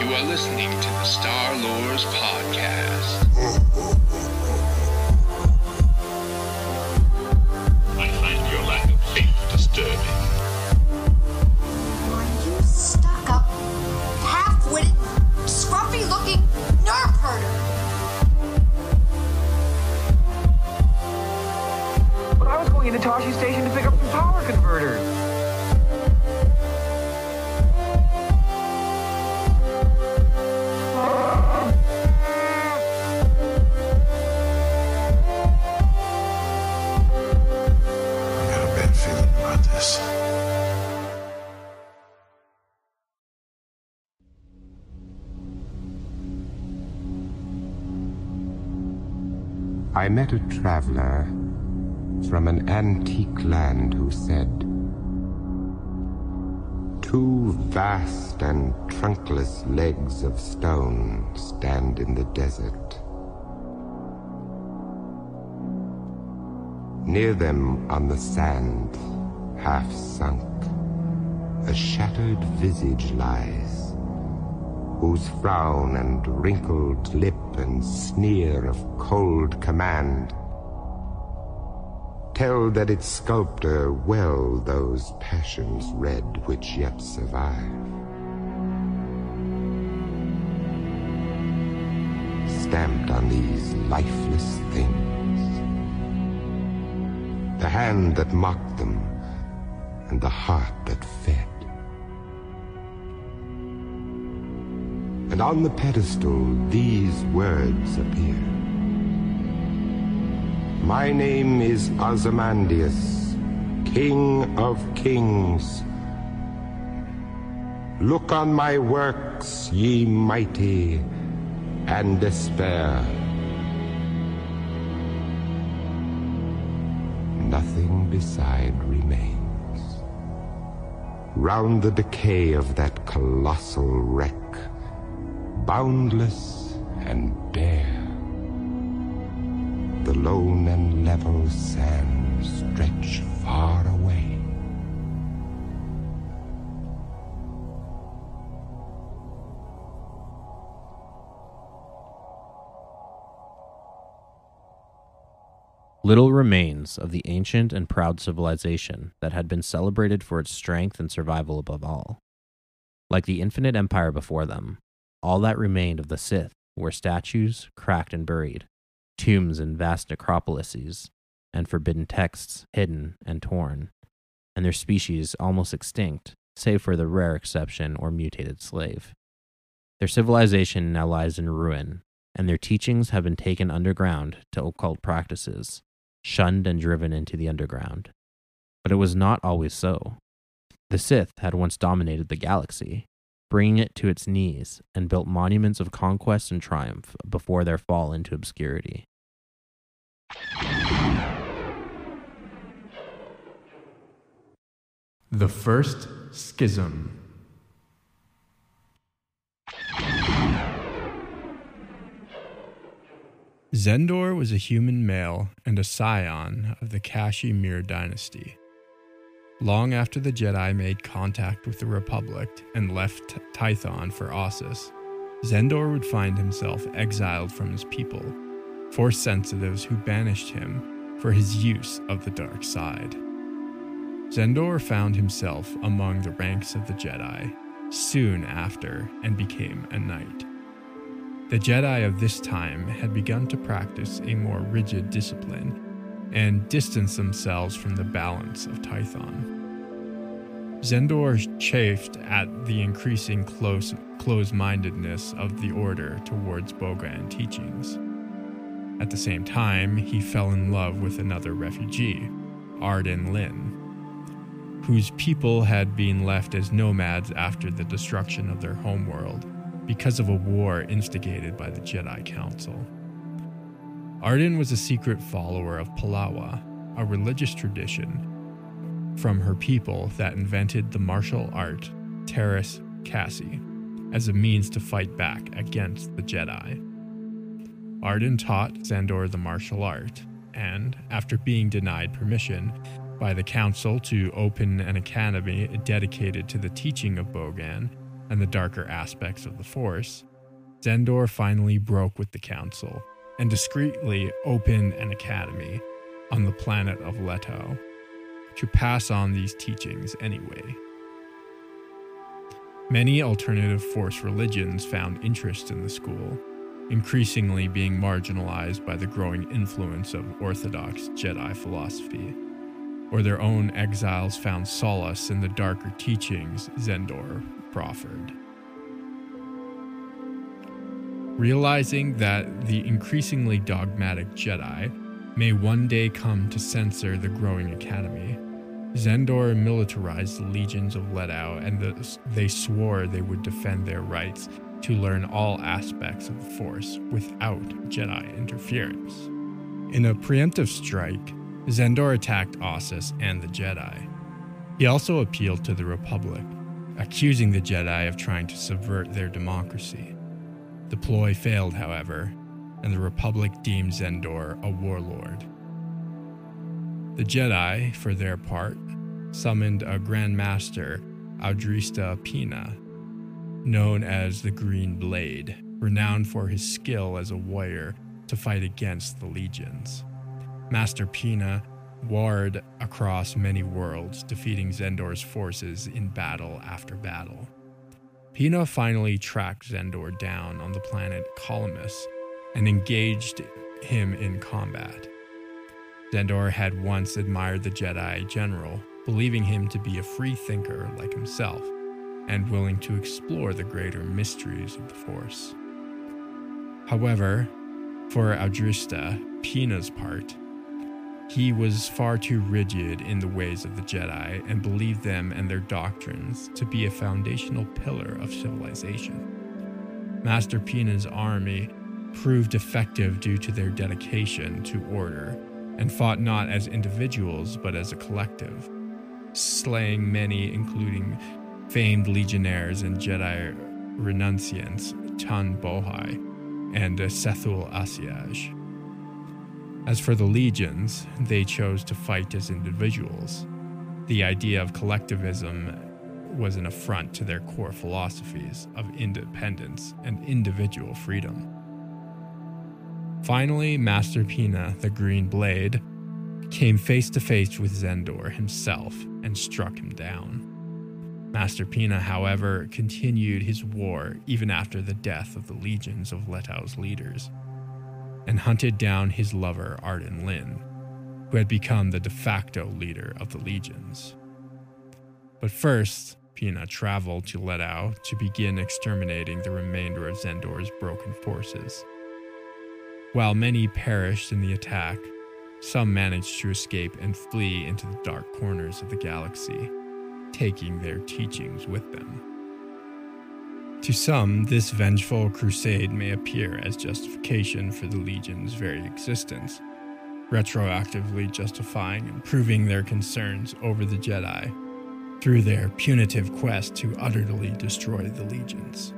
You are listening to the Star Lores Podcast. I find your lack of faith disturbing. I met a traveler from an antique land who said, Two vast and trunkless legs of stone stand in the desert. Near them on the sand, half sunk, a shattered visage lies, whose frown and wrinkled lip and sneer of cold command tell that its sculptor well those passions read which yet survive. Stamped on these lifeless things, the hand that mocked them and the heart that fed. And on the pedestal these words appear. My name is Ozymandias, King of Kings. Look on my works, ye mighty, and despair. Nothing beside remains. Round the decay of that colossal wreck, boundless and bare. The lone and level sands stretch far away. Little remains of the ancient and proud civilization that had been celebrated for its strength and survival above all. Like the infinite empire before them, all that remained of the Sith were statues cracked and buried, tombs in vast necropolises, and forbidden texts hidden and torn, and their species almost extinct, save for the rare exception or mutated slave. Their civilization now lies in ruin, and their teachings have been taken underground to occult practices, shunned and driven into the underground. But it was not always so. The Sith had once dominated the galaxy, bringing it to its knees, and built monuments of conquest and triumph before their fall into obscurity. The First Schism. Xendor was a human male and a scion of the Kashi Mer dynasty. Long after the Jedi made contact with the Republic and left Tython for Ossus, Xendor would find himself exiled from his people, force sensitives who banished him for his use of the dark side. Xendor found himself among the ranks of the Jedi soon after and became a knight. The Jedi of this time had begun to practice a more rigid discipline and distance themselves from the balance of Tython. Xendor chafed at the increasing close close-mindedness of the order towards Bogan teachings. At the same time, he fell in love with another refugee, Arden Lyn, whose people had been left as nomads after the destruction of their homeworld because of a war instigated by the Jedi Council. Arden was a secret follower of Palawa, a religious tradition from her people that invented the martial art Teräs Käsi as a means to fight back against the Jedi. Arden taught Xendor the martial art, and after being denied permission by the council to open an academy dedicated to the teaching of Bogan, and the darker aspects of the Force, Xendor finally broke with the Council and discreetly opened an academy on the planet of Lettow to pass on these teachings anyway. Many alternative Force religions found interest in the school, increasingly being marginalized by the growing influence of Orthodox Jedi philosophy, or their own exiles found solace in the darker teachings Xendor proffered. Realizing that the increasingly dogmatic Jedi may one day come to censor the growing academy, Xendor militarized the legions of Lettow and the, they swore they would defend their rights to learn all aspects of the Force without Jedi interference. In a preemptive strike, Xendor attacked Ossus and the Jedi. He also appealed to the Republic, accusing the Jedi of trying to subvert their democracy. The ploy failed, however, and the Republic deemed Xendor a warlord. The Jedi, for their part, summoned a Grand Master, Awdrysta Pina, known as the Green Blade, renowned for his skill as a warrior to fight against the legions. Master Pina warred across many worlds, defeating Xendor's forces in battle after battle. Pina finally tracked Xendor down on the planet Columus and engaged him in combat. Xendor had once admired the Jedi general, believing him to be a free thinker like himself and willing to explore the greater mysteries of the Force. However, for Awdrysta, Pina's part, he was far too rigid in the ways of the Jedi and believed them and their doctrines to be a foundational pillar of civilization. Master Pina's army proved effective due to their dedication to order and fought not as individuals but as a collective, slaying many, including famed legionnaires and Jedi renunciants Tan Bohai and Sethul Asiaj. As for the legions, they chose to fight as individuals. The idea of collectivism was an affront to their core philosophies of independence and individual freedom. Finally, Master Pina, the Green Blade, came face to face with Xendor himself and struck him down. Master Pina, however, continued his war even after the death of the legions of Lettow's leaders, and hunted down his lover Arden Lyn, who had become the de facto leader of the legions. But first, Pina traveled to Lettow to begin exterminating the remainder of Xendor's broken forces. While many perished in the attack, some managed to escape and flee into the dark corners of the galaxy taking their teachings with them. To some, this vengeful crusade may appear as justification for the Legion's very existence, retroactively justifying and proving their concerns over the Jedi through their punitive quest to utterly destroy the Legions.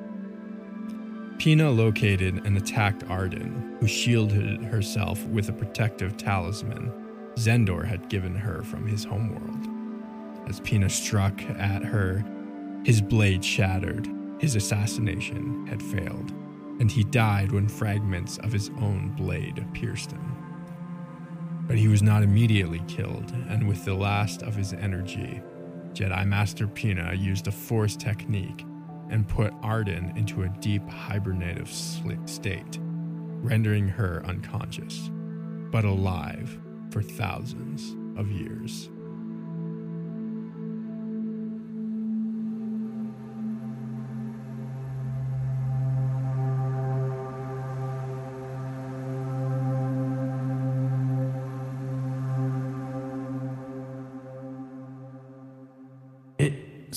Pina located and attacked Arden, who shielded herself with a protective talisman Xendor had given her from his homeworld. As Pina struck at her, his blade shattered. His assassination had failed, and he died when fragments of his own blade pierced him. But he was not immediately killed, and with the last of his energy, Jedi Master Pina used a force technique and put Arden into a deep hibernative state, rendering her unconscious, but alive for thousands of years.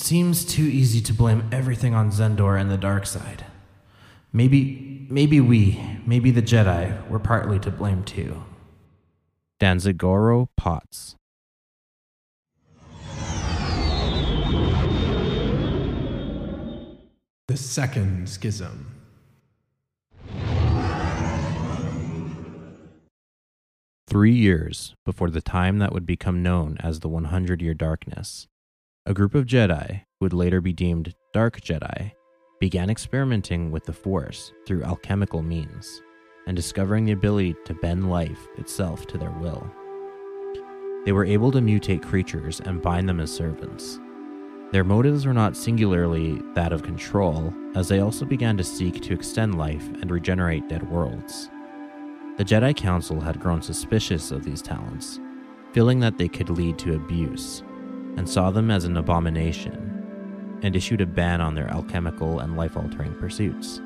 Seems too easy to blame everything on Xendor and the dark side. Maybe, maybe we, maybe the Jedi, were partly to blame too. Danzigoro Potts. The Second Schism. Three years before the time that would become known as the 100 Year Darkness, a group of Jedi, who would later be deemed Dark Jedi, began experimenting with the Force through alchemical means and discovering the ability to bend life itself to their will. They were able to mutate creatures and bind them as servants. Their motives were not singularly that of control, as they also began to seek to extend life and regenerate dead worlds. The Jedi Council had grown suspicious of these talents, feeling that they could lead to abuse, and saw them as an abomination, and issued a ban on their alchemical and life altering pursuits.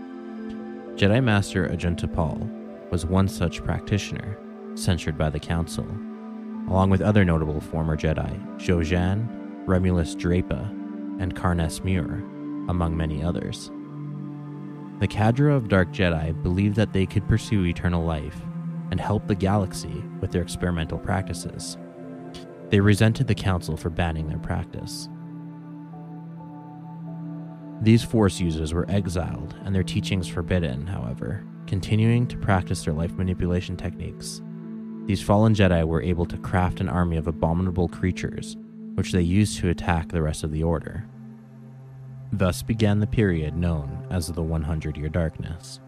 Jedi Master Ajunta Pall was one such practitioner, censured by the Council, along with other notable former Jedi, Zhou Remulus Dreypa, and Karness Muur, among many others. The cadre of Dark Jedi believed that they could pursue eternal life and help the galaxy with their experimental practices. They resented the Council for banning their practice. These Force users were exiled and their teachings forbidden, however, continuing to practice their life manipulation techniques. These fallen Jedi were able to craft an army of abominable creatures, which they used to attack the rest of the Order. Thus began the period known as the 100 Year Darkness.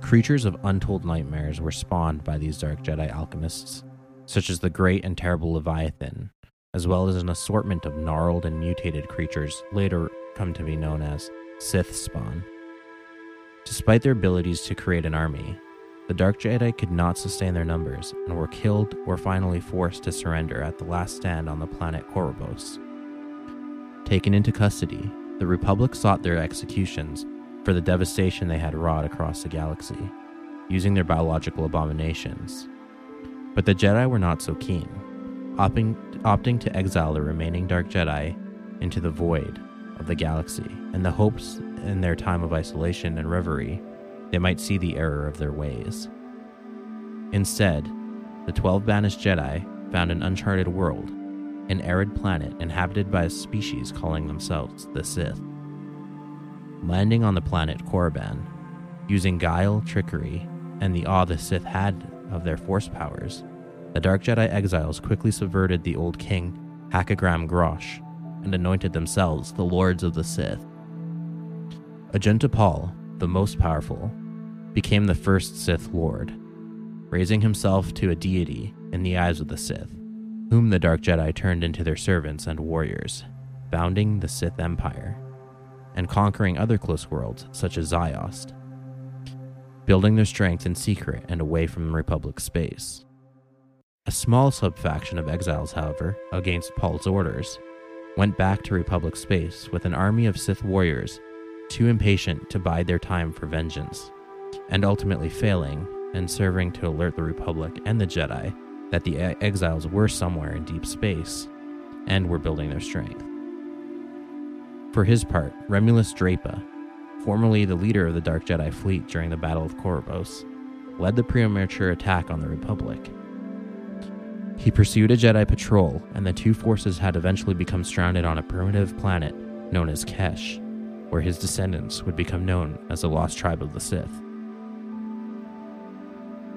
Creatures of untold nightmares were spawned by these Dark Jedi alchemists, such as the great and terrible Leviathan, as well as an assortment of gnarled and mutated creatures later come to be known as Sith spawn. Despite their abilities to create an army, the Dark Jedi could not sustain their numbers and were killed or finally forced to surrender at the last stand on the planet Corbos. Taken into custody, the Republic sought their executions for the devastation they had wrought across the galaxy, using their biological abominations. But the Jedi were not so keen, opting, opting to exile the remaining Dark Jedi into the void of the galaxy in the hopes in their time of isolation and reverie they might see the error of their ways. Instead, the 12 banished Jedi found an uncharted world an arid planet inhabited by a species calling themselves the Sith. Landing on the planet Korriban, using guile, trickery, and the awe the Sith had of their force powers, the Dark Jedi exiles quickly subverted the old king, Hakagram Graush, and anointed themselves the Lords of the Sith. Ajunta Pall, the most powerful, became the first Sith Lord, raising himself to a deity in the eyes of the Sith whom the Dark Jedi turned into their servants and warriors, founding the Sith Empire, and conquering other close worlds such as Ziost, building their strength in secret and away from Republic space. A small subfaction of exiles, however, against Pall's orders, went back to Republic space with an army of Sith warriors too impatient to bide their time for vengeance, and ultimately failing and serving to alert the Republic and the Jedi that the exiles were somewhere in deep space and were building their strength. For his part, Remulus Dreypa, formerly the leader of the Dark Jedi fleet during the Battle of Corbos, led the premature attack on the Republic. He pursued a Jedi patrol, and the two forces had eventually become stranded on a primitive planet known as Kesh, where his descendants would become known as the Lost Tribe of the Sith.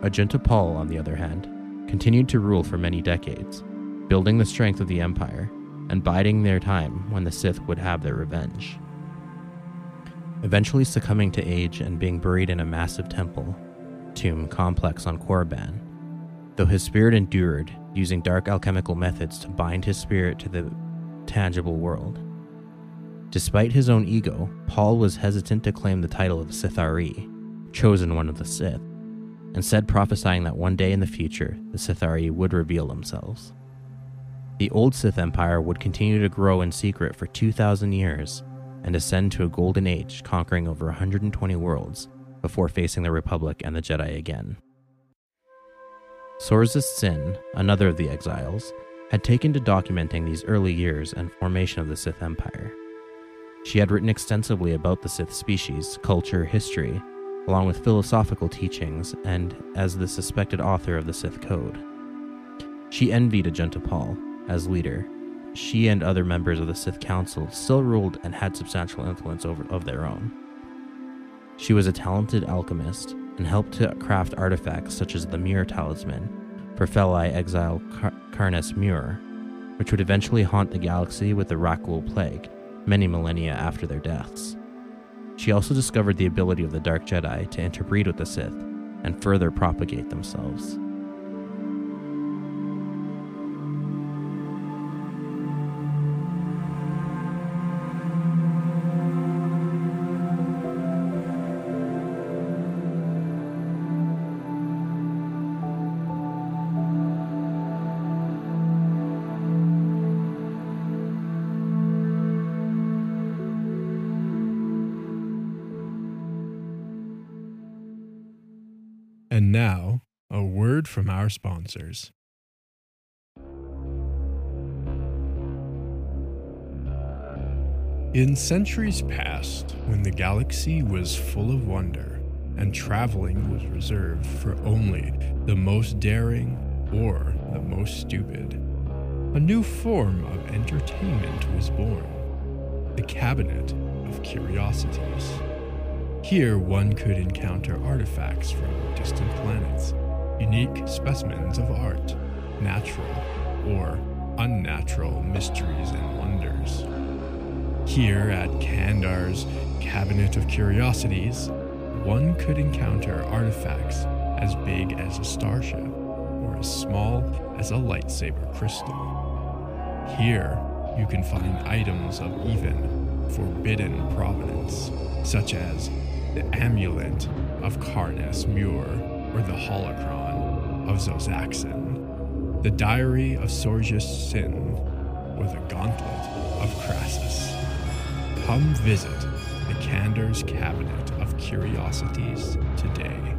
Ajunta Pall, on the other hand, continued to rule for many decades, building the strength of the Empire and biding their time when the Sith would have their revenge. Eventually succumbing to age and being buried in a massive temple tomb complex on Korriban, though his spirit endured, using dark alchemical methods to bind his spirit to the tangible world. Despite his own ego, Pall was hesitant to claim the title of Sith'Ari, chosen one of the Sith, instead prophesying that one day in the future the Sith'Ari would reveal themselves. The old Sith Empire would continue to grow in secret for 2,000 years and ascend to a golden age, conquering over 120 worlds before facing the Republic and the Jedi again. Sorzus Syn, another of the exiles, had taken to documenting these early years and formation of the Sith Empire. She had written extensively about the Sith species, culture, history, along with philosophical teachings, and as the suspected author of the Sith Code. She envied Ajunta Pall as leader. She and other members of the Sith Council still ruled and had substantial influence over, of their own. She was a talented alchemist and helped to craft artifacts such as the Muur Talisman for Felai exile Car- Karness Muur, which would eventually haunt the galaxy with the Rakghoul Plague many millennia after their deaths. She also discovered the ability of the Dark Jedi to interbreed with the Sith and further propagate themselves. Our sponsors. In centuries past, when the galaxy was full of wonder and traveling was reserved for only the most daring or the most stupid, a new form of entertainment was born the Cabinet of Curiosities. Here, one could encounter artifacts from distant planets, unique specimens of art, natural or unnatural mysteries and wonders. Here at Kandar's Cabinet of Curiosities, one could encounter artifacts as big as a starship or as small as a lightsaber crystal. Here, you can find items of even forbidden provenance, such as the amulet of Karness Muur or the holocron of Zozaxin, the diary of Sorzus Syn or the gauntlet of Crassus. Come visit the Candor's Cabinet of Curiosities today.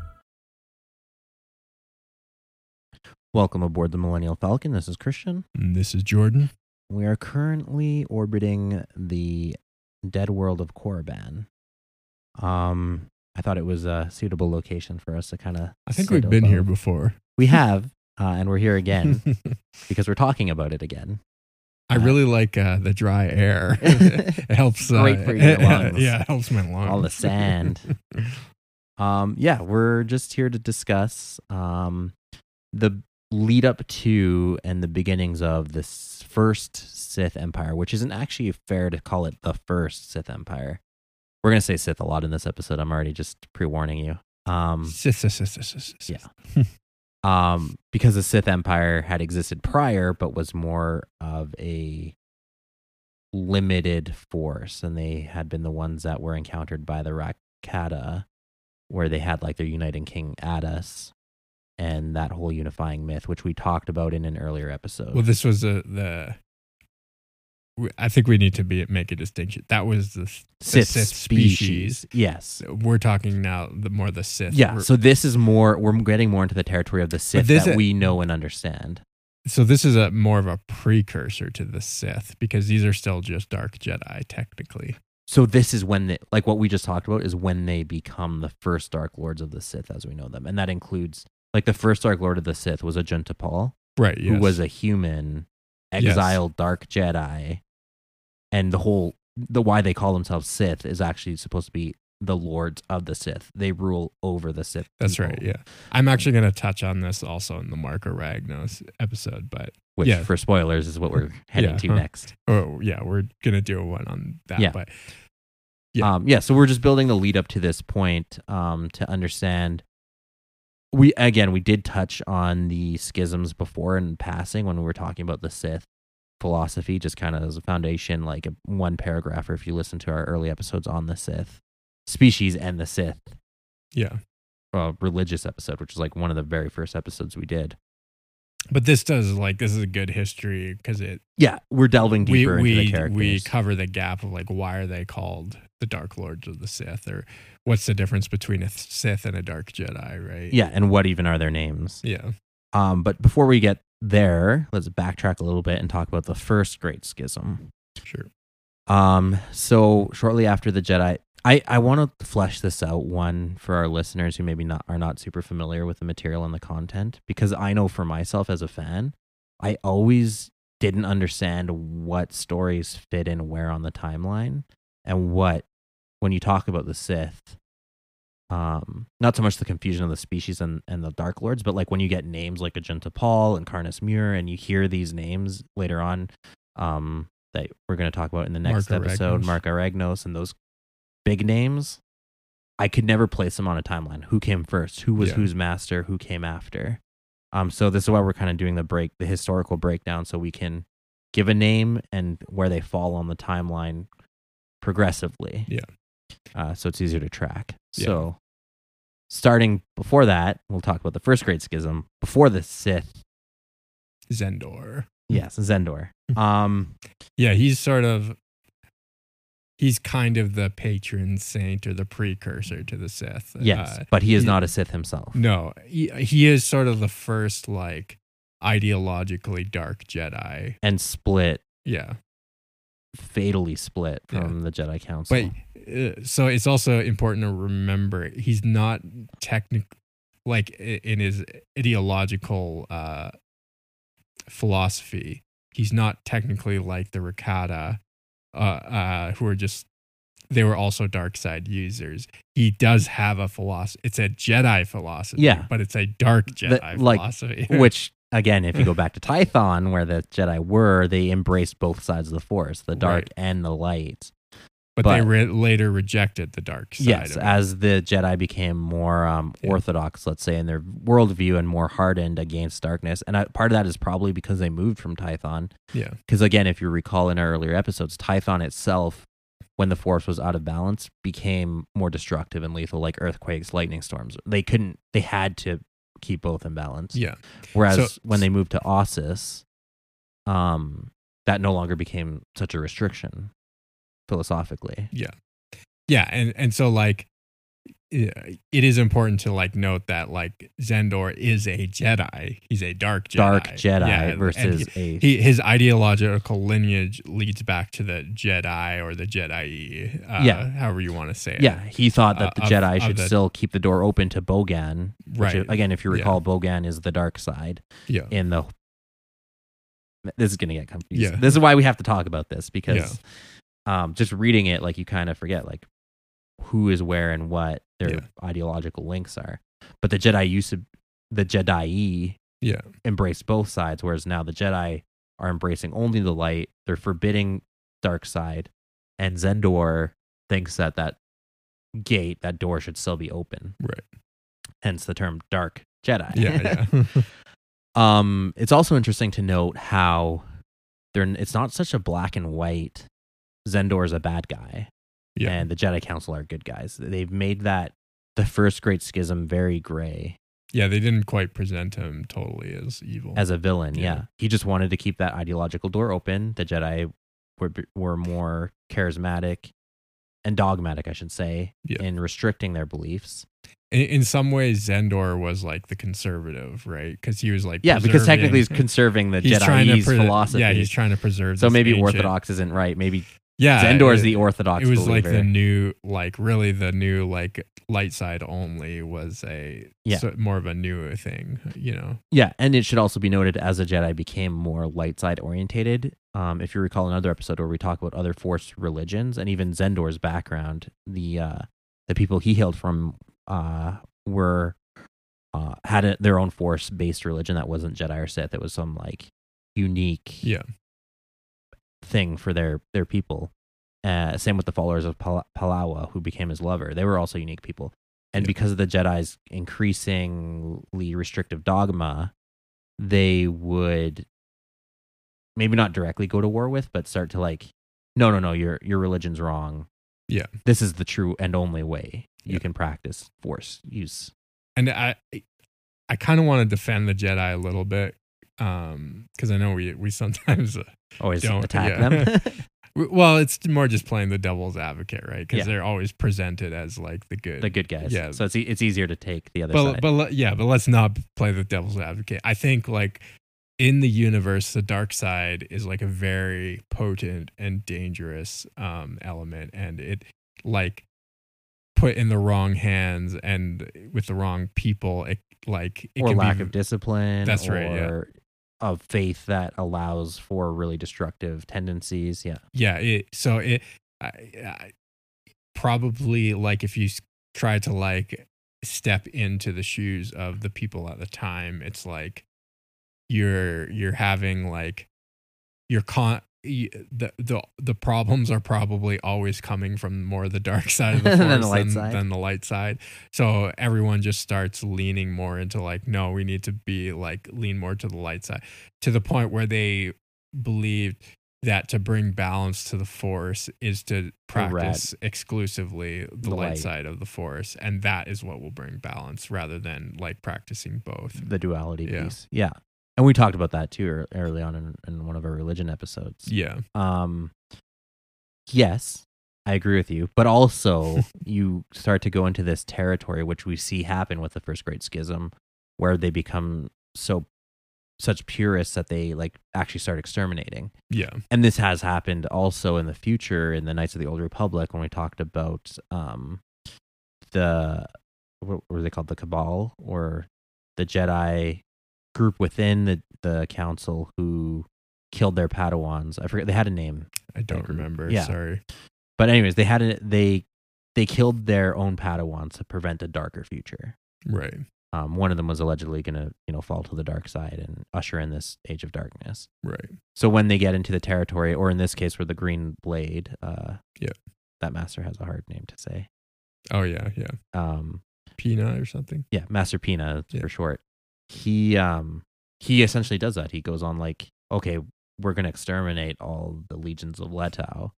Welcome aboard the Millennial Falcon. This is Christian. And this is Jordan. We are currently orbiting the dead world of Korriban. Um, I thought it was a suitable location for us to kind of. I think we've been here before. We have, uh, and we're here again because we're talking about it again. I Uh, really like uh, the dry air. it helps. Uh, Great for your lungs. Yeah, it helps my lungs. All the sand. um, yeah, we're just here to discuss um, the lead up to and the beginnings of this first Sith Empire, which isn't actually fair to call it the first Sith Empire. We're gonna say Sith a lot in this episode. I'm already just pre warning you. Um, sis, sis, sis, sis, sis. Yeah. um, because the Sith Empire had existed prior, but was more of a limited force, and they had been the ones that were encountered by the Rakata, where they had like their uniting king Adas, and that whole unifying myth, which we talked about in an earlier episode. Well, this was a, the. I think we need to be make a distinction. That was the, the Sith, Sith, species. species. Yes. We're talking now the more the Sith. Yeah. We're- So this is more. We're getting more into the territory of the Sith that is- we know and understand. so this is a more of a precursor to the Sith because these are still just dark Jedi technically. So this is when they, like what we just talked about is when they become the first Dark Lords of the Sith as we know them, and that includes like the first Dark Lord of the Sith was Ajunta Pall, Right. who was a human, Yes. exiled Dark Jedi, and the whole the why they call themselves Sith is actually supposed to be the Lords of the Sith. They rule over the Sith. That's people, right. Yeah. I'm actually going to touch on this also in the Marka Ragnos episode, but Which Yeah. for spoilers is what we're heading Yeah, to huh. next. oh yeah, we're going to do one on that. Yeah. But Yeah. Um, yeah. So we're just building the lead up to this point um, to understand. We again, we did touch on the schisms before in passing when we were talking about the Sith philosophy, just kind of as a foundation, like a, one paragraph. Or if you listen to our early episodes on the Sith species and the Sith yeah. uh, religious episode, which is like one of the very first episodes we did. But this does like this is a good history because it Yeah, we're delving deeper we into the characters. we cover the gap of like why are they called the Dark Lords of the Sith or what's the difference between a Sith and a Dark Jedi, right? yeah, and what even are their names? Yeah. Um, but before we get there, let's backtrack a little bit and talk about the first Great Schism. Sure. Um, so shortly after the Jedi, I I want to flesh this out one for our listeners who maybe not are not super familiar with the material and the content because I know for myself as a fan, I always didn't understand what stories fit in where on the timeline and what when you talk about the Sith. Um, not so much the confusion of the species and, and the Dark Lords, but like when you get names like Ajunta Pall and Karness Muur, and you hear these names later on, um, that we're going to talk about in the next Mark episode, Aragnos. Marka Ragnos and those big names, I could never place them on a timeline. Who came first? Who was Yeah. whose master? Who came after? Um, so this is why we're kind of doing the break, the historical breakdown, so we can give a name and where they fall on the timeline progressively. Yeah. Uh, so it's easier to track. Yeah. So starting before that, we'll talk about the first great schism before the Sith. Xendor. Yes, Xendor. Um, Yeah, he's sort of he's kind of the patron saint or the precursor to the Sith. yes, Uh, but he is he- not a Sith himself. No, he, he is sort of the first like ideologically dark Jedi. And split, Yeah. fatally split Yeah. from the Jedi Council. But uh, so it's also important to remember he's not technic like in his ideological uh philosophy. He's not technically like the Rakata uh uh who are just they were also dark side users. He does have a philosophy. It's a Jedi philosophy, Yeah. but it's a dark The- Jedi like, philosophy. Which again, if you go back to Tython, where the Jedi were, they embraced both sides of the Force, the dark Right. and the light. But, they re- later rejected the dark side. yes, as the Jedi became more um, Yeah. orthodox, let's say, in their worldview and more hardened against darkness, and I, part of that is probably because they moved from Tython. yeah, Because again, if you recall in our earlier episodes, Tython itself, when the Force was out of balance, became more destructive and lethal, like earthquakes, lightning storms. They couldn't. They had to keep both in balance. yeah. Whereas So- when they moved to Ossus, um, that no longer became such a restriction philosophically. yeah Yeah, and and so like it is important to like note that like Xendor is a Jedi. He's a dark Jedi. Dark Jedi Yeah, versus he, a he, his ideological lineage leads back to the Jedi or the Jedi. Uh, Yeah. however you want to say it. yeah. He thought that the Uh, Jedi of should the- still keep the door open to Bogan. which Right. is- again, if you Yeah. recall, Bogan is the dark side yeah, in the. This is gonna get confusing. Yeah. This is why we have to talk about this because, um, just reading it, like you kind of forget like who is where and what their Yeah. ideological links are. But the Jedi used to, the Jedi yeah, embrace both sides, whereas now the Jedi are embracing only the light. They're forbidding dark side, and Xendor thinks that that gate, that door, should still be open. Right. Hence the term dark Jedi. yeah, yeah. um, it's also interesting to note how they're. It's not such a black and white. Xendor is a bad guy, yeah. and the Jedi Council are good guys. They've made that the first great schism very gray yeah, they didn't quite present him totally as evil. as a villain. Yeah. Yeah. he just wanted to keep that ideological door open. The Jedi were were more charismatic and dogmatic, I should say, Yeah. in restricting their beliefs. in, in some ways, Xendor was like the conservative, right? Because he was like, Yeah, because technically he's conserving the he's trying to Jedi's pre- philosophy. Yeah, he's trying to preserve. so maybe ancient- orthodox isn't right. Maybe Yeah, Xendor is the orthodox. It was like the new, like really the new, like light side only was a Yeah. so- more of a new thing, you know. Yeah, and it should also be noted as a Jedi became more light side orientated. Um, if you recall another episode where we talk about other Force religions and even Xendor's background, the uh, the people he hailed from uh, were uh, had a, their own Force based religion that wasn't Jedi or Sith. It was some like unique Yeah, thing for their their people. Uh, same with the followers of Pal- Palawa, who became his lover. They were also unique people. And Yeah. because of the Jedi's increasingly restrictive dogma, they would maybe not directly go to war with, but start to like, no, no, no, your your religion's wrong. Yeah. this is the true and only way you Yeah. can practice force use. and I, I kind of want to defend the Jedi a little bit um because I know we we sometimes uh, Always don't attack yeah. them. Well, it's more just playing the devil's advocate, right? Because Yeah. they're always presented as like the good, the good guys. Yeah. So it's e- it's easier to take the other but side. but yeah, but let's not play the devil's advocate. I think like in the universe, the dark side is like a very potent and dangerous um element, and it like put in the wrong hands and with the wrong people, it like it or can lack be, of discipline. That's right, yeah. Of faith that allows for really destructive tendencies. Yeah. yeah. It so it I, I, probably like if you try to like step into the shoes of the people at the time, it's like you're you're having like you're con the the the problems are probably always coming from more the dark side of the force Than the light than, side. than the light side. So everyone just starts leaning more into like, no, we need to be like lean more to the light side to the point where they believed that to bring balance to the force is to practice exclusively the, The light, light. side of the force and that is what will bring balance rather than like practicing both The duality Yeah. piece. Yeah. And we talked about that too early on in, in one of our religion episodes. yeah Um, yes, I agree with you, but also you start to go into this territory which we see happen with the first great schism, where they become so such purists that they like actually start exterminating. yeah And this has happened also in the future in the Knights of the Old Republic when we talked about um the what were they called the Cabal or the Jedi group within the the council who killed their Padawans. I forget they had a name. i don't remember Yeah. sorry But anyways, they had a, they they killed their own Padawans to prevent a darker future. right Um, one of them was allegedly going to, you know, fall to the dark side and usher in this age of darkness. right So when they get into the territory, or in this case, where the Green Blade, uh, Yeah. that master has a hard name to say. oh yeah yeah Um, Pina or something yeah, Master Pina Yeah. for short. He um he essentially does that. He goes on like, okay, we're gonna exterminate all the legions of Lettow,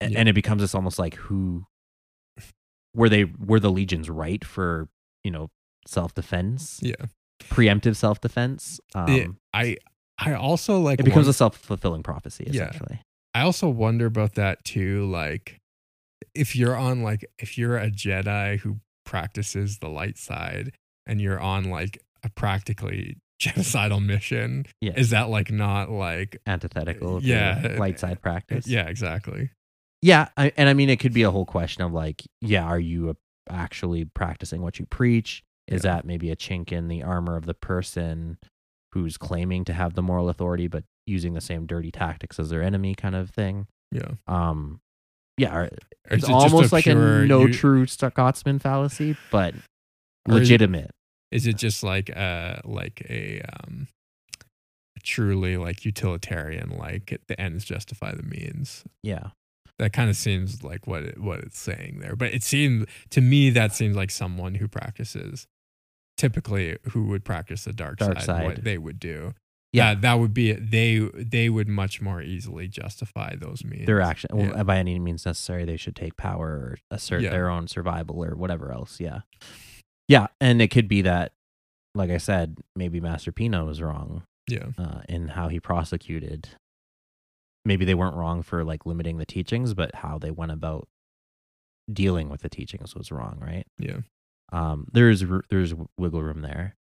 A- Yeah. and it becomes this almost like who were they were the legions right for you know self defense, yeah preemptive self defense. Um, i i also like it becomes a self fulfilling prophecy Yeah. I also wonder about that too. Like, if you're on like, if you're a Jedi who practices the light side and you're on like a practically genocidal mission, Yeah. is that like not like, Antithetical, Yeah. light side practice. yeah, exactly. Yeah, I, and I mean, it could be a whole question of like, yeah, are you actually practicing what you preach? Is Yeah. that maybe a chink in the armor of the person who's claiming to have the moral authority, but using the same dirty tactics as their enemy, kind of thing? Yeah. Um, yeah, it's is it just almost like pure a no you- true Scotsman fallacy, but Or is it- legitimate. Is it just like uh like a um truly like utilitarian, like the ends justify the means? Yeah, That kind of seems like what it, what it's saying there. But it seems to me that seems like someone who practices typically who would practice the dark, Dark side, what they would do. Yeah. That, that would be they they would much more easily justify those means. their action well, by any means necessary they should take power or assert Yeah. their own survival or whatever else yeah yeah and it could be that like i said maybe master pina was wrong Yeah. uh, in how he prosecuted maybe they weren't wrong for like limiting the teachings but how they went about dealing with the teachings was wrong right Yeah. um there is there is wiggle room there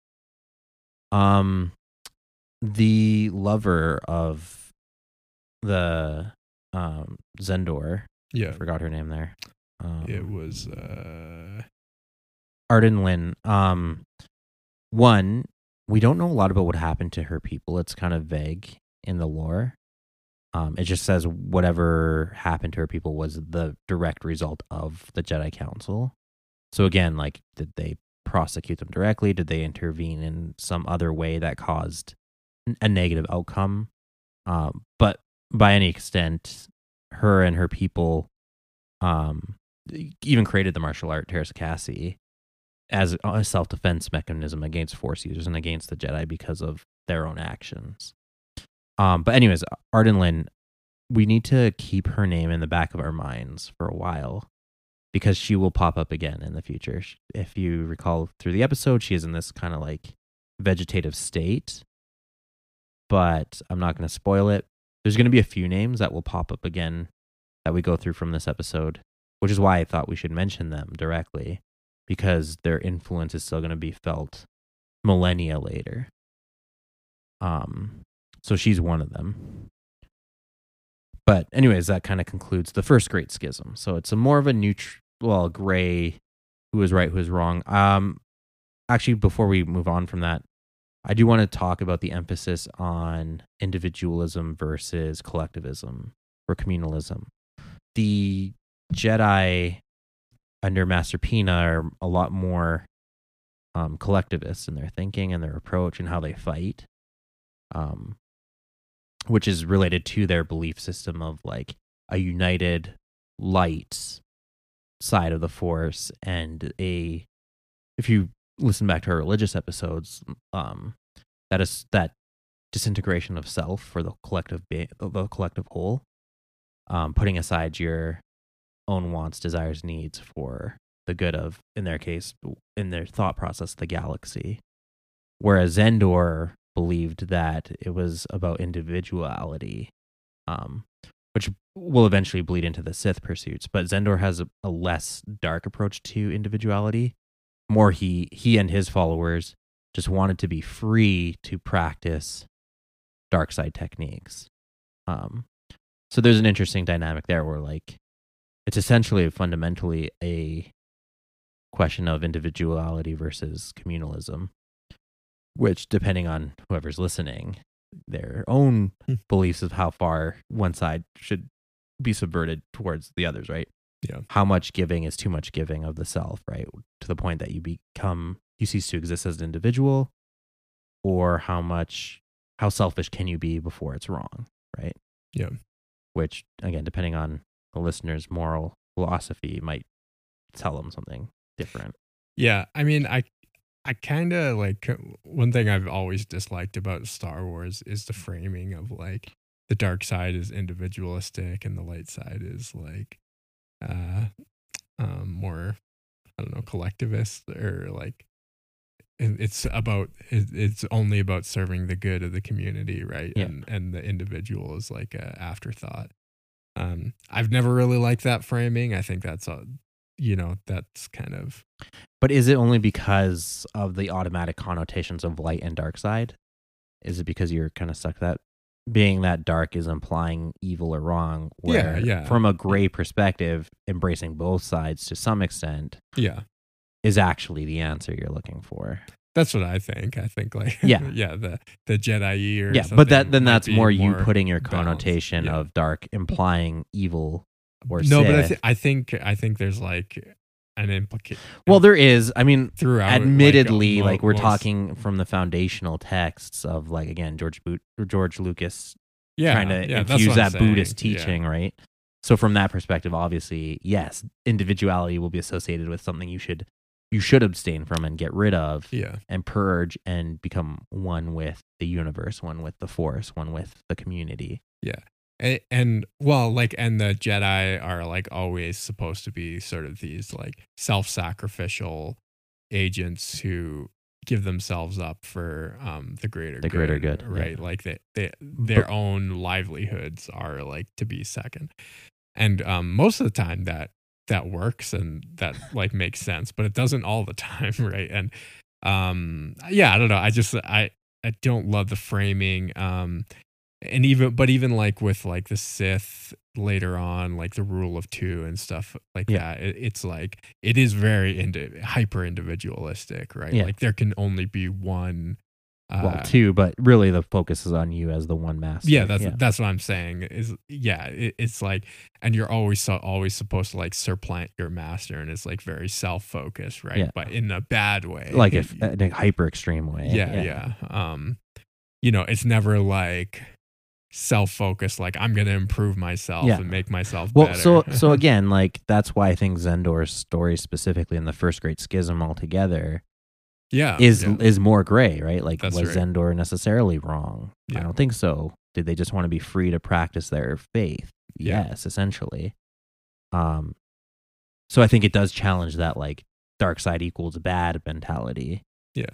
um the lover of the um xendor i Yeah. forgot her name there um, It was uh arden lyn um one we don't know a lot about what happened to her people. It's kind of vague in the lore. Um it just says whatever happened to her people was the direct result of the jedi council. So again like did they prosecute them directly? Did they intervene in some other way that caused a negative outcome? Um but by any extent her and her people um even created the martial art Teräs Käsi as a self defense mechanism against Force users and against the Jedi because of their own actions. Um, but anyways, Arden Lyn, we need to keep her name in the back of our minds for a while because she will pop up again in the future. If you recall through the episode, she is in this kind of like vegetative state but I'm not going to spoil it. There's going to be a few names that will pop up again that we go through from this episode, which is why I thought we should mention them directly because their influence is still going to be felt millennia later. Um, so she's one of them. But anyways, that kind of concludes the first Great Schism. So it's a more of a neutral, well, gray, who is right, who is wrong. Um, actually, before we move on from that, I do want to talk about the emphasis on individualism versus collectivism or communalism. The Jedi under Master Pina are a lot more um, collectivists in their thinking and their approach and how they fight, um, which is related to their belief system of like a united light side of the Force and a. If you listen back to our religious episodes, um, that is that disintegration of self for the collective be- the collective whole, um, putting aside your own wants, desires, needs for the good of, in their case, in their thought process, the galaxy. Whereas Xendor believed that it was about individuality, um, which will eventually bleed into the Sith pursuits. But Xendor has a, a less dark approach to individuality. More he he and his followers just wanted to be free to practice dark side techniques. Um, so there's an interesting dynamic there where like it's essentially fundamentally a question of individuality versus communalism, which, depending on whoever's listening, their own Hmm. beliefs of how far one side should be subverted towards the others, right? Yeah. How much giving is too much giving of the self, right? To the point that you become, you cease to exist as an individual, or how much, how selfish can you be before it's wrong, right? Yeah. Which, again, depending on the listener's moral philosophy, might tell them something different. Yeah, I mean, I I kind of like one thing I've always disliked about Star Wars is the framing of like the dark side is individualistic and the light side is like uh um more I don't know collectivist or like it's about it's only about serving the good of the community, right? Yeah. And and the individual is like a afterthought. Um I've never really liked that framing. I think that's a you know, that's kind of But is it only because of the automatic connotations of light and dark side? Is it because you're kind of stuck that being that dark is implying evil or wrong? Yeah, yeah. From a gray perspective, embracing both sides to some extent yeah. is actually the answer you're looking for. That's what I think. I think like Yeah. yeah, the the Jedi or yeah, but that then that's be more you more putting your connotation Yeah. of dark implying evil or no, but I, Sith. th- I think I think there's like an implication. well, there is. I mean, throughout. like, admittedly, mo- like, we're most- talking from the foundational texts of like again George Boot, George Lucas yeah, trying to yeah, infuse that Buddhist saying. Yeah. teaching, right? So from that perspective, obviously, yes, individuality will be associated with something you should you should abstain from and get rid of Yeah, and purge and become one with the universe, one with the force, one with the community. Yeah. And, and well, like, and the Jedi are like always supposed to be sort of these like self-sacrificial agents who give themselves up for um the greater The greater good, yeah. right like they, they their own livelihoods are like to be second and um most of the time that that works and that like makes sense but it doesn't all the time right and um yeah i don't know i just i i don't love the framing um and even but even like with like the sith later on like the rule of two and stuff like Yeah. that it, it's like it is very indi- hyper individualistic right Yeah. like there can only be one uh, well, two, but really the focus is on you as the one master. yeah that's that's what i'm saying is yeah it, it's like and you're always so always supposed to like supplant your master and it's like very self-focused right Yeah. but in a bad way like if in a hyper extreme way. yeah, yeah um you know it's never like self-focused like i'm gonna improve myself Yeah. and make myself Well, better. so so again, like that's why I think Xendor's story specifically in the first Great Schism altogether yeah is yeah. is more gray, right? Like That's was right. Xendor necessarily wrong? I don't think so. Did they just want to be free to practice their faith? Yeah. Yes, essentially. Um so I think it does challenge that like dark side equals bad mentality. yeah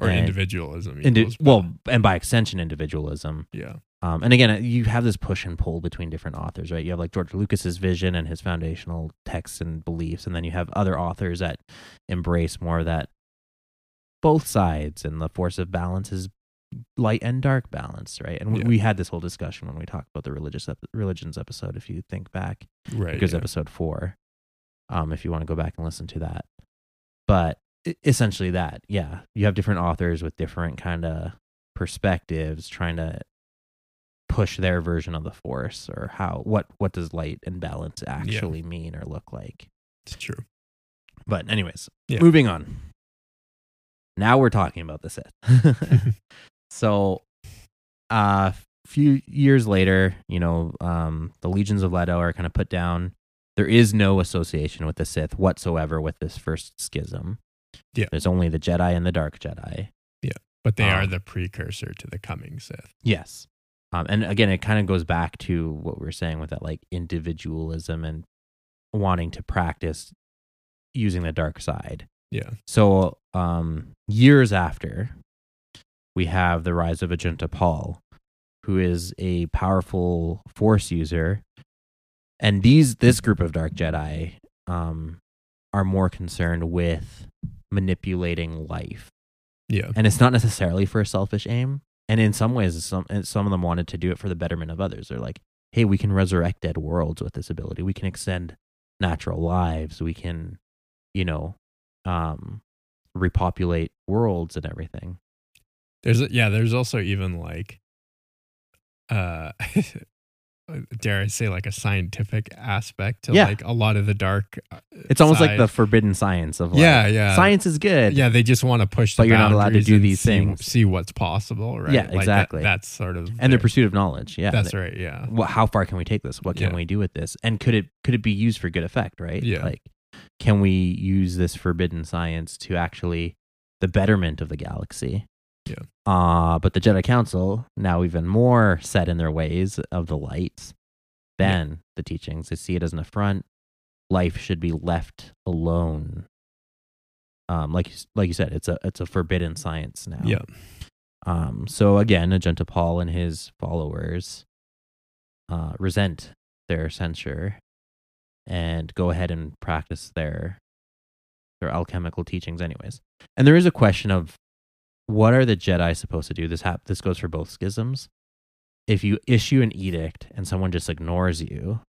or And- individualism. Indi- well, and by extension, individualism. yeah, Um, and again, you have this push and pull between different authors, right? You have like George Lucas's vision and his foundational texts and beliefs, and then you have other authors that embrace more of that both sides and the force of balance is light and dark balance, right? And we, Yeah. we had this whole discussion when we talked about the religious ep- religions episode. If you think back, right. because yeah. episode four, um, if you want to go back and listen to that. But essentially, that yeah, you have different authors with different kind of perspectives trying to push their version of the force or how what what does light and balance actually mean or look like. It's true. But anyways, Yeah. moving on. Now we're talking about the Sith. so, a few years later, you know, um, the legions of Lettow are kind of put down. There is no association with the Sith whatsoever with this first schism. Yeah. There's only the Jedi and the Dark Jedi. Yeah. But they are Um, the precursor to the coming Sith. Yes. Um, and again, it kind of goes back to what we were saying with that like individualism and wanting to practice using the dark side. Yeah. So, um, years after, we have the rise of Ajunta Pall, who is a powerful Force user, and these this group of Dark Jedi um, are more concerned with manipulating life, Yeah. and it's not necessarily for a selfish aim. And in some ways, some some of them wanted to do it for the betterment of others. They're like, "Hey, we can resurrect dead worlds with this ability. We can extend natural lives. We can, you know, um, repopulate worlds and everything." There's a, yeah, there's also even like uh dare I say like a scientific aspect to Yeah. like a lot of the dark uh, It's almost like the forbidden science of like, Yeah, yeah. science is good. yeah, they just want to push the But you're not allowed to do these see, things. see what's possible, right? Yeah, Like that- exactly. that's sort of and the their- pursuit of knowledge. Yeah, That's right, yeah. What? How far can we take this? What can Yeah. we do with this? And could it could it be used for good effect? Right? Yeah. Like, can we use this forbidden science to actually the betterment of the galaxy? Yeah. Uh, but the Jedi Council now even more set in their ways of the light than the teachings. They see it as an affront. Life should be left alone. Um, like you like you said, it's a it's a forbidden science now. Yeah. Um, so again, Ajunta Pall and his followers uh, resent their censure and go ahead and practice their their alchemical teachings, anyways. And there is a question of what are the Jedi supposed to do? This hap- this goes for both schisms. If you issue an edict and someone just ignores you,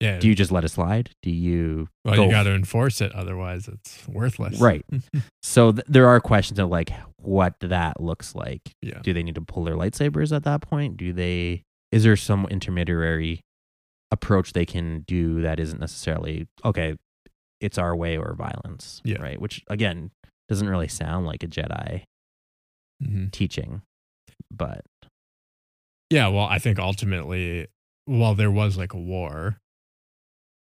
Yeah. do you just let it slide? Do you well, go you got to enforce it otherwise it's worthless. Right. So th- there are questions of like what that looks like. Yeah. Do they need to pull their lightsabers at that point? Do they? Is there some intermediary approach they can do that isn't necessarily okay? It's our way or violence. Yeah. Right. Which again doesn't really sound like a Jedi Mhm. teaching, but Yeah, well, I think ultimately, well, there was like a war,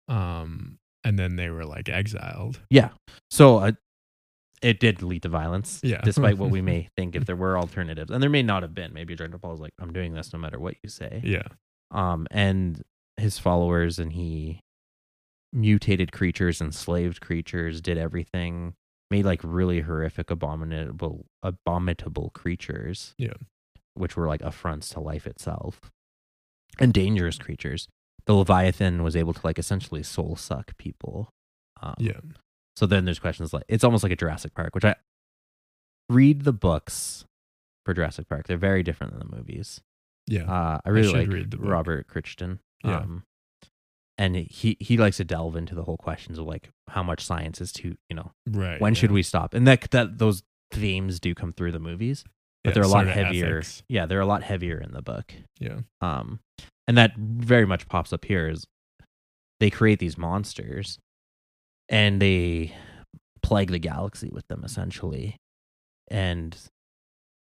um, and then they were like exiled. yeah. So uh, it did lead to violence. Yeah. Despite what we may think, if there were alternatives, and there may not have been. Maybe Agenda Paul's like, I'm doing this no matter what you say. Yeah, um, and his followers, and he mutated creatures, enslaved creatures, did everything, made like really horrific, abominable, abominable creatures. Yeah. which were like affronts to life itself, and dangerous creatures. The Leviathan was able to like essentially soul suck people. Um, yeah, so then there's questions like it's almost like a Jurassic Park, which I read the books for Jurassic Park. They're very different than the movies. yeah, Uh, I really should like. Robert Crichton. Yeah. Um, and he he likes to delve into the whole questions of like how much science is too you know right. when yeah. should we stop and that that those themes do come through the movies but Yeah, they're a lot heavier ethics. yeah they're a lot heavier in the book Yeah, um and that very much pops up here is they create these monsters and they plague the galaxy with them essentially and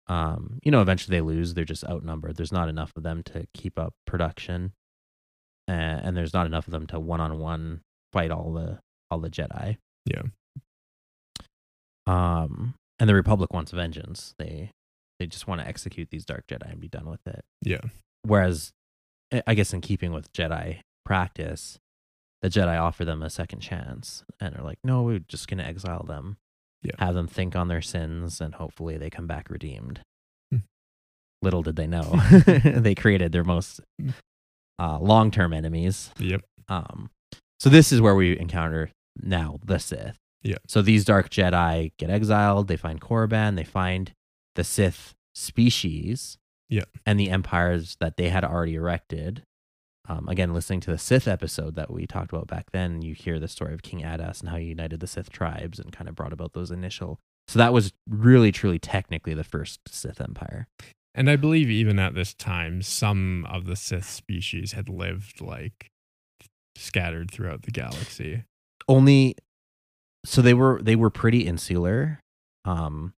um you know eventually they lose they're just outnumbered there's not enough of them to keep up production uh, and there's not enough of them to one-on-one fight all the all the jedi yeah, um and the republic wants vengeance they they just want to execute these dark jedi and be done with it yeah, Whereas, I- I guess in keeping with Jedi practice, the Jedi offer them a second chance and are like, no, we're just going to exile them. Yeah. have them think on their sins, and hopefully they come back redeemed. Hmm. Little did they know, they created their most uh, long term enemies. Yep. Um, so this is where we encounter now the Sith. Yeah. So these dark Jedi get exiled. They find Korriban. They find the Sith species. Yeah. And the empires that they had already erected. Um, again, listening to the Sith episode that we talked about back then, you hear the story of King Adas and how he united the Sith tribes and kind of brought about those initial. So that was really, truly, technically the first Sith empire. And I believe even at this time, some of the Sith species had lived like scattered throughout the galaxy. only so they were they were pretty insular um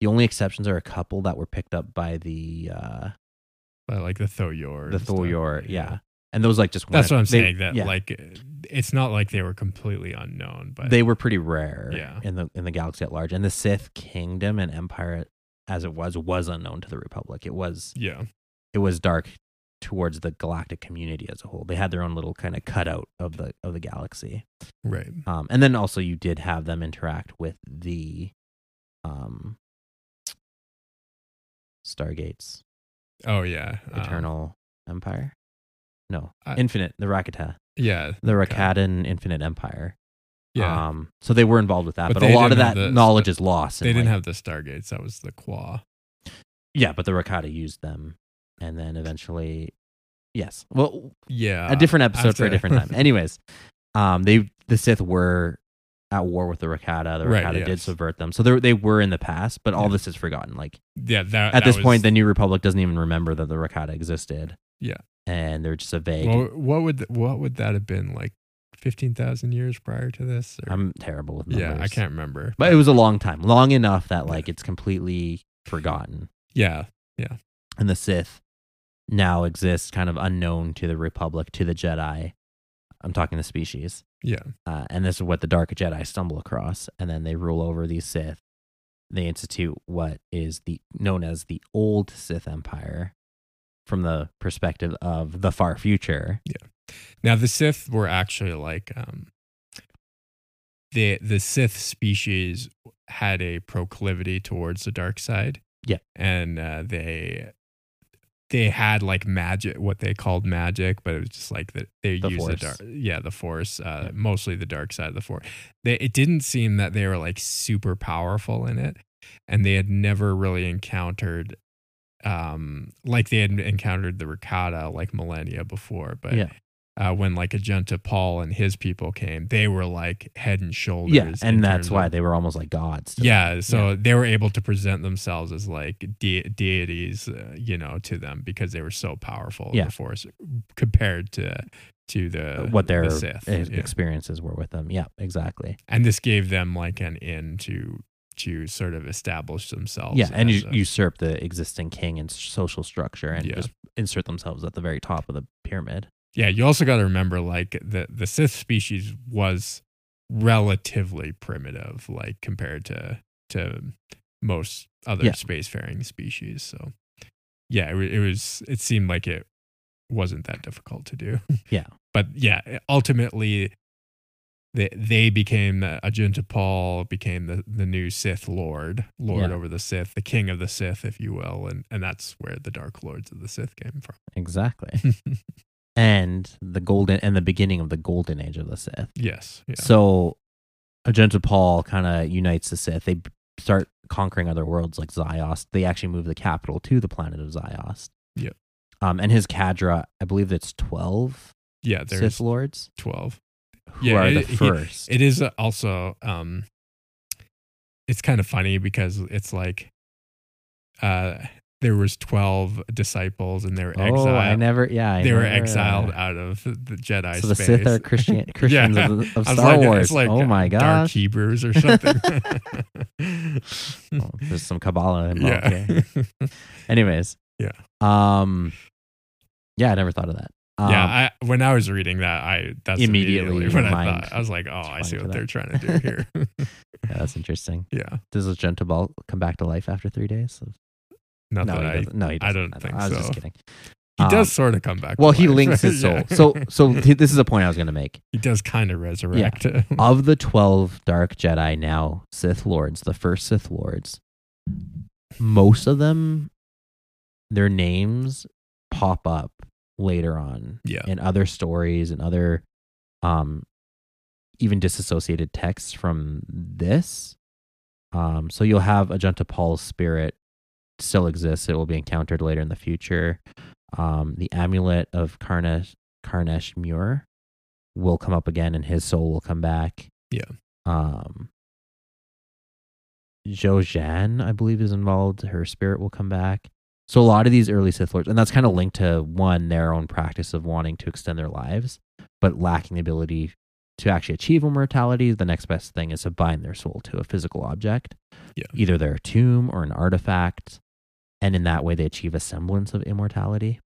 the only exceptions are a couple that were picked up by the uh But like the Thoyor. the. Thoyor yeah and those like just That's what I'm they- saying. That yeah, like it's not like they were completely unknown, but they were pretty rare Yeah. in the in the galaxy at large and the Sith kingdom and empire as it was was unknown to the republic it was yeah, it was dark towards the galactic community as a whole they had their own little kind of cutout of the of the galaxy right. Um, and then also you did have them interact with the um, Stargates Oh yeah, um, Eternal Empire. No, I- Infinite the Rakata, yeah, the okay. Rakatan Infinite Empire. Yeah, Um, so they were involved with that, But but, a lot of that the- knowledge is lost. they didn't like- have the Stargates. That was the Kwa. Yeah, but the Rakata used them, and then eventually, yes. Well, Yeah, a different episode for a different time. Anyways, um, they the Sith were at war with the Rakata. The Right, Rakata did subvert them, so they they were in the past, but all Yeah. this is forgotten. Like yeah, that at that this was- point, the New Republic doesn't even remember that the Rakata existed. Yeah. and they're just a vague. What, what would th- what would that have been like? Fifteen thousand years prior to this? or- I'm terrible with numbers. yeah, I can't remember. But it was a long time, long enough that like it's completely forgotten. yeah, yeah. and the Sith now exist kind of unknown to the Republic, to the Jedi. I'm talking the species. yeah, Uh, and this is what the Dark Jedi stumble across. And then they rule over these Sith. They institute what is the known as the Old Sith Empire from the perspective of the far future. Now the Sith were actually like um the the Sith species had a proclivity towards the dark side. Yeah. And uh, they they had like magic what they called magic, but it was just like that they The used the dark yeah, the force, uh Yeah. mostly the dark side of the force. They it didn't seem that they were like super powerful in it and they had never really encountered um like they had encountered the Rakata like millennia before, but Yeah. Uh, when like Ajunta Pall and his people came, they were like head and shoulders. Yeah. And that's why of- they were almost like gods. to them. yeah, so they were able to present themselves as like de- deities, uh, you know, to them because they were so powerful Yeah. Force compared to to the what their the Sith. ex- yeah. experiences were with them. Yeah, exactly. and this gave them like an in to to sort of establish themselves. Yeah, and as you a- usurp the existing king and social structure and Yeah. just insert themselves at the very top of the pyramid. Yeah, you also got to remember like the the Sith species was relatively primitive, like compared to to most other Yeah. spacefaring species. So yeah, it, it was. It seemed like it wasn't that difficult to do. Yeah. but yeah, ultimately. They, they became uh, Ajunta Pall became the, the new Sith Lord, Lord Yeah. over the Sith, the King of the Sith, if you will, and and that's where the Dark Lords of the Sith came from. Exactly. and the golden and the beginning of the golden age of the Sith. yes, yeah. So Ajunta Pall kind of unites the Sith. They start conquering other worlds like Ziost. They actually move the capital to the planet of Ziost. Yep. Um, and his cadre, I believe it's twelve yeah, there's Sith lords twelve. who Yeah, are it- the he- first. It is uh, also um it's kind of funny because it's like uh there was 12 disciples and they were exiled. oh. I never. Yeah, I they were exiled uh, out of the Jedi so the space. Sith are Christian Christians Yeah. of, of Star like, Wars. Like oh my god. Dark Hebrews or something. Oh, there's some Kabbalah involved yeah. here. Anyways, Yeah. Um, yeah, I never thought of that. Um, yeah, I, when I was reading that, I that's Immediately immediately, when I thought I was like, oh, I see what they're that. trying to do here. yeah, that's interesting. yeah, Does the Ajunta Pall come back to life after three days? Not no, that he I. No, he I doesn't. don't know. think I was so. just kidding. He Um, does sort of come back. to Well, he life. links his soul. Yeah. So, so th- this is a point I was going to make. he does kind of resurrect. Yeah. Of the twelve Dark Jedi now Sith Lords, the first Sith Lords, most of them, their names pop up later on Yeah. in other stories and other, um, even disassociated texts from this. Um, so you'll have Ajunta Pall's spirit still exists. It will be encountered later in the future. Um, the amulet of Karness Karness Muur will come up again, and his soul will come back. Yeah. Um, Zhan, I believe, is involved. Her spirit will come back. So a lot of these early Sith Lords, and that's kind of linked to one their own practice of wanting to extend their lives, but lacking the ability to actually achieve immortality. The next best thing is to bind their soul to a physical object, Yeah. either their tomb or an artifact, and in that way they achieve a semblance of immortality.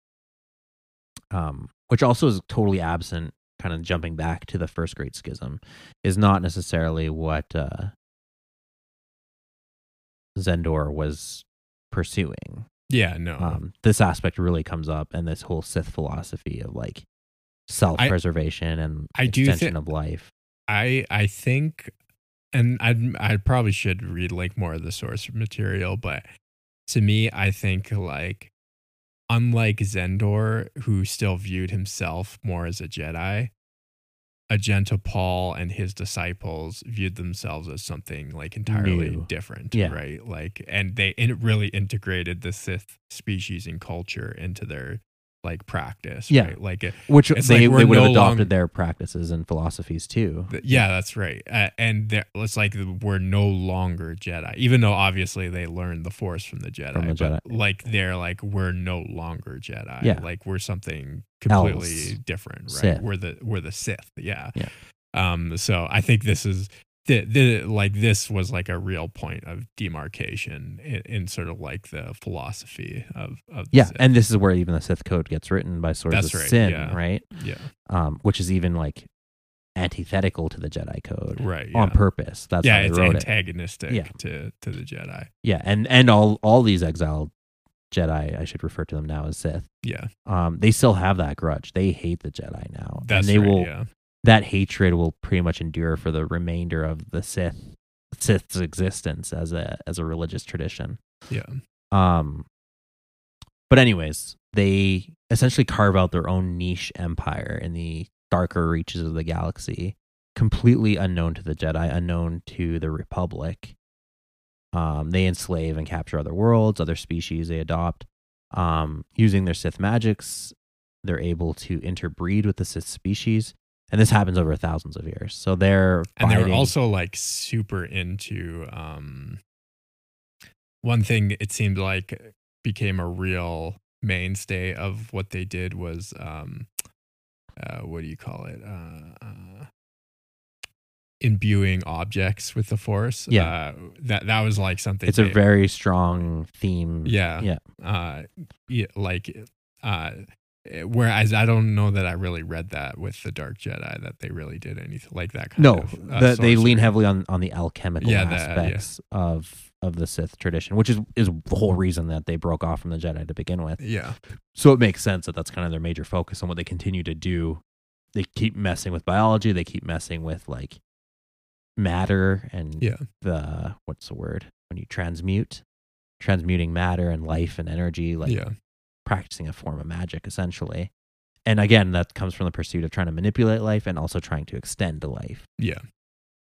Um, which also is totally absent. Kind of jumping back to the first Great Schism, is not necessarily what uh, Xendor was pursuing. yeah, no. Um, this aspect really comes up in this whole Sith philosophy of like self preservation and I extension thi- of life. I I think, and I I probably should read like more of the source material, but to me, I think like unlike Xendor, who still viewed himself more as a Jedi, Ajunta Pall and his disciples viewed themselves as something like entirely New. different, Yeah. right? Like, and they it really integrated the Sith species and culture into their like practice, Yeah. right? Like, it, Which they, like they would have adopted longer- their practices and philosophies too. Th- Yeah, that's right. Uh, and it's like we're no longer Jedi, even though obviously they learned the Force from the Jedi. From the but like they're like we're no longer Jedi. Yeah. like we're something completely Elves. different, right? Sith. We're the we're the Sith. Yeah. Yeah. Um. So I think this is the, the like this was like a real point of demarcation in, in sort of like the philosophy of of the Yeah, Sith. and this is where even the Sith code gets written by Sorzus That's of right, Syn, yeah. right? yeah. Um, which is even like antithetical to the Jedi code, Right, On purpose. That's yeah, how they it's wrote it. antagonistic Yeah. to to the Jedi. Yeah, and and all all these exiled Jedi, I should refer to them now as Sith. Yeah. Um, they still have that grudge. They hate the Jedi now, That's and they right, will. yeah. That hatred will pretty much endure for the remainder of the Sith Sith's existence as a as a religious tradition. Yeah. Um, but anyways, they essentially carve out their own niche empire in the darker reaches of the galaxy, completely unknown to the Jedi, unknown to the Republic. Um, they enslave and capture other worlds, other species they adopt. Um, using their Sith magics, they're able to interbreed with the Sith species, and this happens over thousands of years. So they're and they were fighting- also like super into um one thing it seemed like became a real mainstay of what they did was um uh what do you call it uh, uh imbuing objects with the force Yeah. uh, that that was like something it's a very strong theme. yeah yeah. uh yeah, like uh whereas i don't know that i really read that with the dark jedi that they really did anything like that kind no, of uh, the, they lean heavily on on the alchemical Yeah, that- yeah. aspects of of the Sith tradition, which is is the whole reason that they broke off from the Jedi to begin with. yeah So it makes sense that that's kind of their major focus on what they continue to do. They keep messing with biology. They keep messing with like matter and Yeah. the what's the word when you transmute, transmuting matter and life and energy, like Yeah. Practicing a form of magic essentially. And again, that comes from the pursuit of trying to manipulate life and also trying to extend life. yeah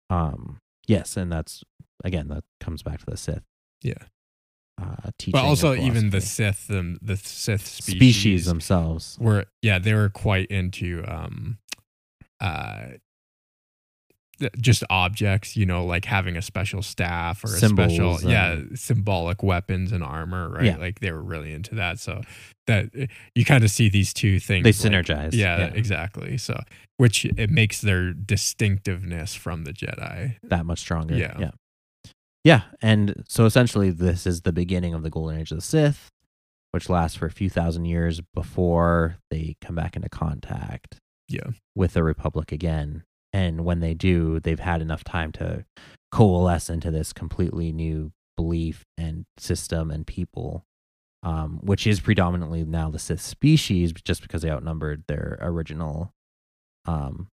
Um, yes, and that's again that comes back to the Sith. Yeah. Uh, teaching but also even the. Sith, the, the Sith species, species themselves. were yeah they were quite into um uh Uh, just objects you know like having a special staff or a Symbols special yeah symbolic weapons and armor right Yeah. like they were really into that so that uh, you kind of see these two things They like- synergize, yeah, yeah. exactly so which it makes their distinctiveness from the jedi that much stronger. Yeah. Yeah. Yeah. And so essentially, this is the beginning of the golden age of the Sith, which lasts for a few thousand years before they come back into contact yeah with the Republic again. And when they do, they've had enough time to coalesce into this completely new belief and system and people um, which is predominantly now the Sith species, just because they outnumbered their original um,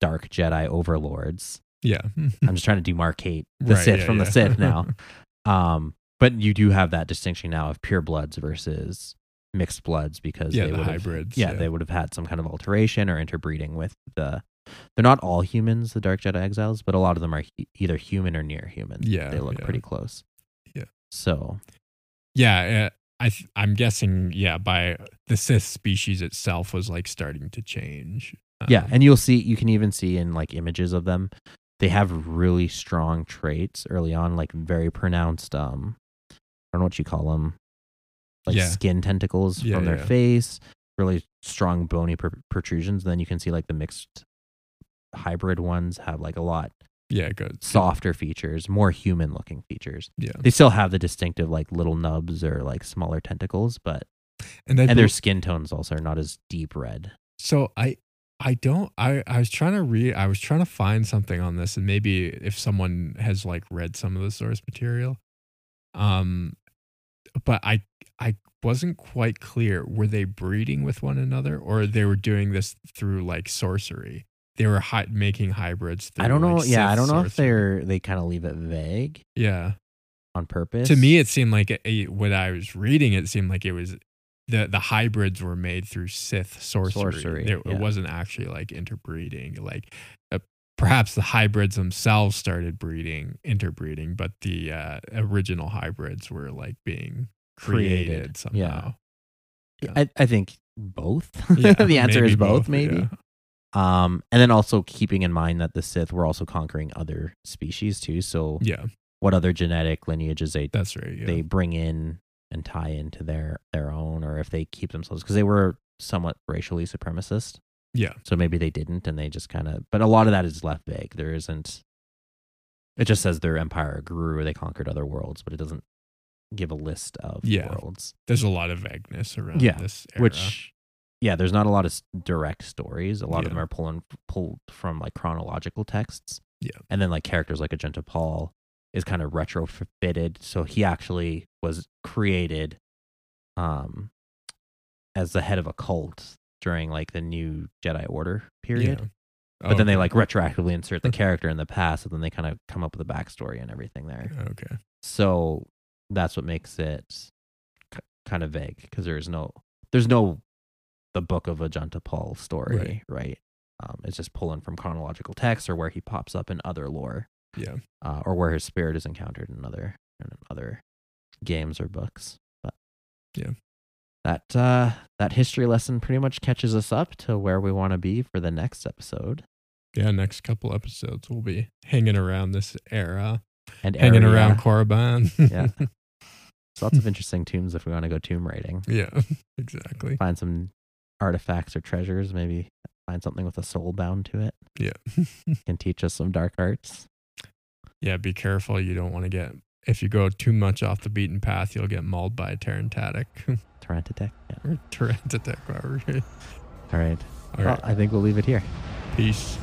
Dark Jedi overlords. Yeah. I'm just trying to demarcate the Right, Sith yeah, from the. Sith now. um, but you do have that distinction now of pure bloods versus mixed bloods because Yeah, they the would have- hybrids, Yeah, yeah. they would have had some kind of alteration or interbreeding with the. They're not all humans, the Dark Jedi exiles, but a lot of them are hu- either human or near human. Yeah, they look yeah. pretty close. Yeah. So Yeah, uh, I th- I'm guessing yeah by the Sith species itself was like starting to change. yeah, Um, and you'll see you can even see in like images of them, they have really strong traits early on, like very pronounced. Um, I don't know what you call them, like Yeah. skin tentacles Yeah, from their yeah. face, really strong bony pr- protrusions. then you can see like the mixed hybrid ones have like a lot yeah, good. softer features, more human looking features. Yeah. They still have the distinctive like little nubs or like smaller tentacles, but And, and their skin tones also are not as deep red. So I I don't I I was trying to read I was trying to find something on this and maybe if someone has like read some of the source material. Um but I I wasn't quite clear were they breeding with one another or they were doing this through like sorcery. They were hi- making hybrids I don't know. like, yeah, I don't know if they're they kind of leave it vague Yeah. on purpose. To me it seemed like a, when I was reading it seemed like it was the the hybrids were made through Sith sorcery. Sorcery, There- yeah. It wasn't actually like interbreeding. Like uh, perhaps the hybrids themselves started breeding, interbreeding, but the uh, original hybrids were like being created, Created, somehow. yeah. I, I think both. Yeah, the answer is both, both, maybe. Um, and then also keeping in mind that the Sith were also conquering other species too. So Yeah, what other genetic lineages they that's right. Yeah. they bring in and tie into their their own, or if they keep themselves because they were somewhat racially supremacist. yeah. So maybe they didn't, and they just kind of. But a lot of that is left vague. There isn't. It just says their empire grew. or They conquered other worlds, but it doesn't give a list of Yeah. worlds. There's a lot of vagueness around Yeah, this era. Which, yeah, there's not a lot of direct stories. A lot of them are pulling pulled from like chronological texts. Yeah. and then like characters like Ajunta Pall is kind of retrofitted. So he actually was created, um, as the head of a cult during like the new Jedi Order period. Yeah. But then they like retroactively insert the character in the past, and then they kind of come up with a backstory and everything there. Okay. So that's what makes it k- kind of vague because there's no there's no the book of Ajunta Pall story, right? Um, it's just pulling from chronological texts or where he pops up in other lore, Yeah. uh, or where his spirit is encountered in other in other games or books. But Yeah. that uh, that history lesson pretty much catches us up to where we want to be for the next episode. Yeah, next couple episodes we'll be hanging around this era, And hanging area. around Korriban. Yeah. So lots of interesting tombs if we want to go tomb raiding. yeah, exactly. Find some artifacts or treasures, maybe find something with a soul bound to it. Yeah. Can teach us some dark arts. yeah, be careful. You don't want to get, if you go too much off the beaten path, you'll get mauled by a Tarantadic Tarantatech. Yeah. or Tarantatic. whatever. All right. All Well. I think we'll leave it here. Peace.